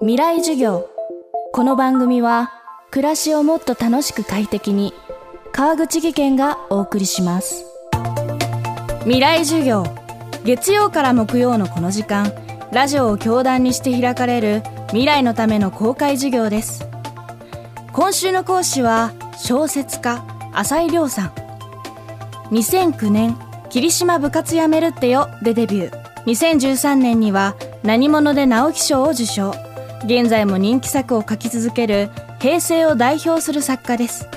未来授業。この番組は暮らしをもっと楽しく快適に川口義賢がお送りします。未来授業。月曜から木曜のこの時間ラジオを教壇にして開かれる未来のための公開授業です。今週の講師は小説家浅井亮さん。2009年霧島部活やめるってよでデビュー。2013年には何者で直木賞を受賞。現在も人気作を書き続ける平成を代表する作家です。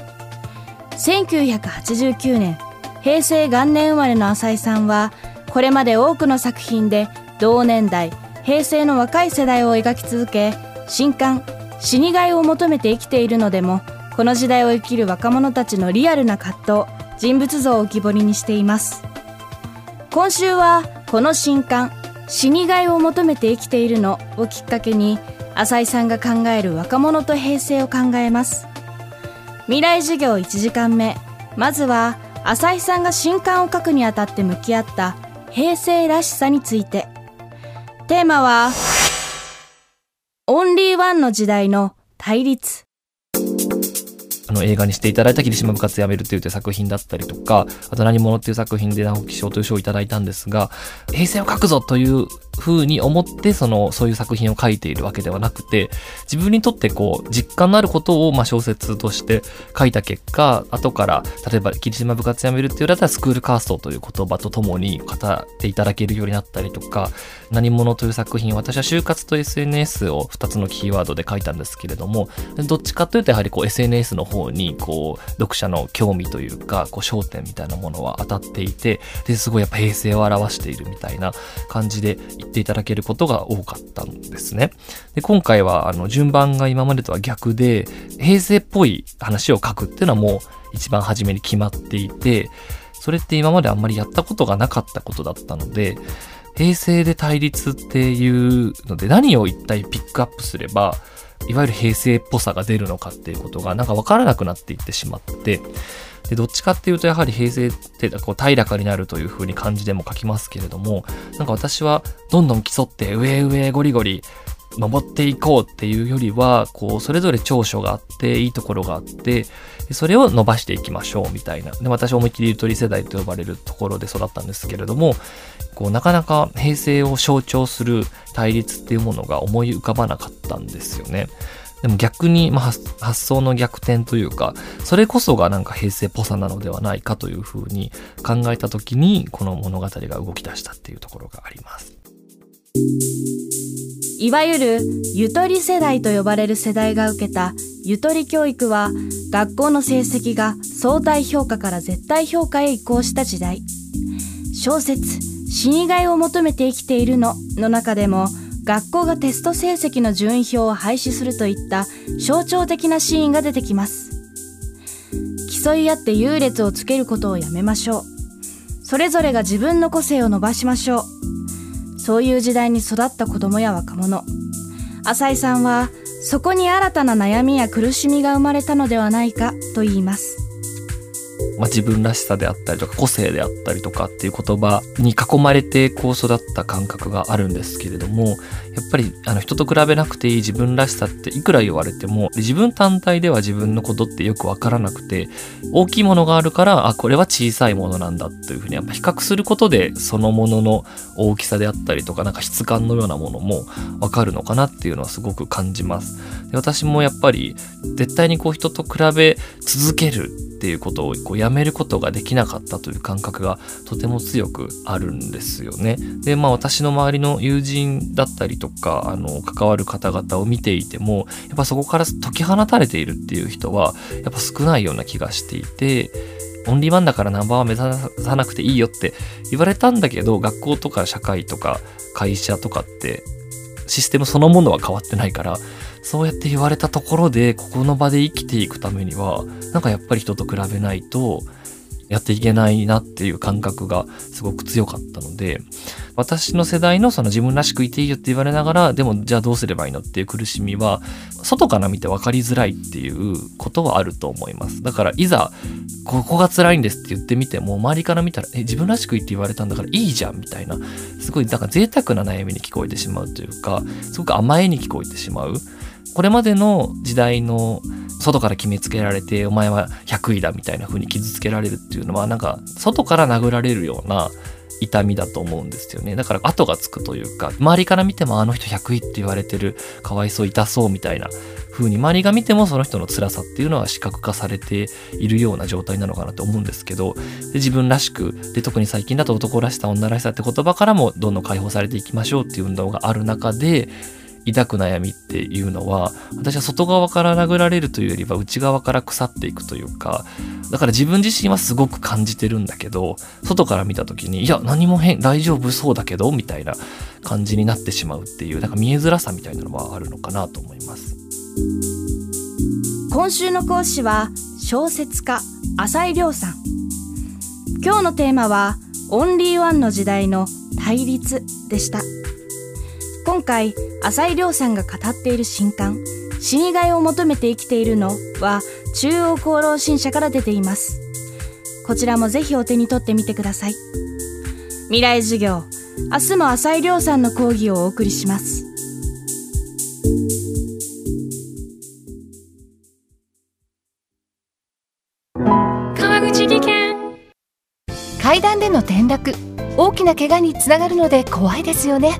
1989年平成元年生まれの浅井さんはこれまで多くの作品で同年代平成の若い世代を描き続け新刊死にがいを求めて生きているのでもこの時代を生きる若者たちのリアルな葛藤人物像を浮き彫りにしています。今週はこの新刊死にがいを求めて生きているのをきっかけに浅井さんが考える若者と平成を考えます。未来授業1時間目。まずは浅井さんが新刊を書くにあたって向き合った平成らしさについて。テーマはオンリーワンの時代の対立。あの映画にしていただいた霧島部活やめるという作品だったりとか、あと何者っていう作品で直木賞という賞をいただいたんですが、平成を書くぞという風に思って、その、そういう作品を書いているわけではなくて、自分にとってこう、実感のあることを、ま、小説として書いた結果、後から、例えば、霧島部活やめるっていうだったら、スクールカーストという言葉とともに語っていただけるようになったりとか、何者という作品、私は就活と SNS を2つのキーワードで書いたんですけれども、どっちかというと、やはりこう、SNS の方方にこう読者の興味というかこう焦点みたいなものは当たっていてですごいやっぱ平成を表しているみたいな感じで言っていただけることが多かったんですね。で今回はあの順番が今までとは逆で平成っぽい話を書くっていうのはもう一番初めに決まっていてそれって今まであんまりやったことがなかったことだったので平成で対立っていうので何を一体ピックアップすればいわゆる平成っぽさが出るのかっていうことがなんかわからなくなっていってしまって、で、どっちかっていうとやはり平成ってこう平らかになるという風に漢字でも書きますけれども、なんか私はどんどん競って上上ゴリゴリ登っていこうっていうよりは、こう、それぞれ長所があって、いいところがあって、それを伸ばしていきましょうみたいな。で、私思いっきりゆとり世代と呼ばれるところで育ったんですけれども、こう、なかなか平成を象徴する対立っていうものが思い浮かばなかったんですよね。でも逆に、まあ、発想の逆転というか、それこそがなんか平成っぽさなのではないかというふうに考えた時に、この物語が動き出したっていうところがあります。いわゆるゆとり世代と呼ばれる世代が受けたゆとり教育は学校の成績が相対評価から絶対評価へ移行した時代。小説死にがいを求めて生きているのの中でも学校がテスト成績の順位表を廃止するといった象徴的なシーンが出てきます。競い合って優劣をつけることをやめましょう。それぞれが自分の個性を伸ばしましょう。そういう時代に育った子供や若者。浅井さんはそこに新たな悩みや苦しみが生まれたのではないかと言います。まあ、自分らしさであったりとか個性であったりとかっていう言葉に囲まれてこう育った感覚があるんですけれどもやっぱりあの人と比べなくていい自分らしさっていくら言われても自分単体では自分のことってよくわからなくて大きいものがあるからあこれは小さいものなんだというふうにやっぱ比較することでそのものの大きさであったりとかなんか質感のようなものもわかるのかなっていうのはすごく感じます。で私もやっぱり絶対にこう人と比べ続けるっていうことをこうやめることができなかったという感覚がとても強くあるんですよね。でまあ私の周りの友人だったりとかあの関わる方々を見ていてもやっぱそこから解き放たれているっていう人はやっぱ少ないような気がしていて。オンリーワンだからナンバーワン目指さなくていいよって言われたんだけど学校とか社会とか会社とかってシステムそのものは変わってないからそうやって言われたところで、ここの場で生きていくためには、なんかやっぱり人と比べないとやっていけないなっていう感覚がすごく強かったので、私の世代のその自分らしくいていいよって言われながら、でもじゃあどうすればいいのっていう苦しみは、外から見て分かりづらいっていうことはあると思います。だからいざ、ここが辛いんですって言ってみても、周りから見たら、え、自分らしくいって言われたんだからいいじゃんみたいな、すごい、なんか贅沢な悩みに聞こえてしまうというか、すごく甘えに聞こえてしまう。これまでの時代の外から決めつけられてお前は100位だみたいな風に傷つけられるっていうのはなんか外から殴られるような痛みだと思うんですよね。だから後がつくというか、周りから見てもあの人100位って言われてる、かわいそう、痛そうみたいな風に周りが見てもその人の辛さっていうのは視覚化されているような状態なのかなと思うんですけど、で自分らしく、で特に最近だと男らしさ、女らしさって言葉からもどんどん解放されていきましょうっていう運動がある中で、抱く悩みっていうのは私は外側から殴られるというよりは内側から腐っていくというかだから自分自身はすごく感じてるんだけど外から見た時にいや何も変大丈夫そうだけどみたいな感じになってしまうっていうなんか見えづらさみたいなのはあるのかなと思います。今週の講師は小説家浅井亮さん。今日のテーマはオンリーワンの時代の対立でした。今回浅井亮さんが語っている新刊「死にがいを求めて生きているの」は中央厚労新社から出ています。こちらもぜひお手に取ってみてください。未来授業明日も浅井亮さんの講義をお送りします。川口技研。階段での転落大きな怪我につながるので怖いですよね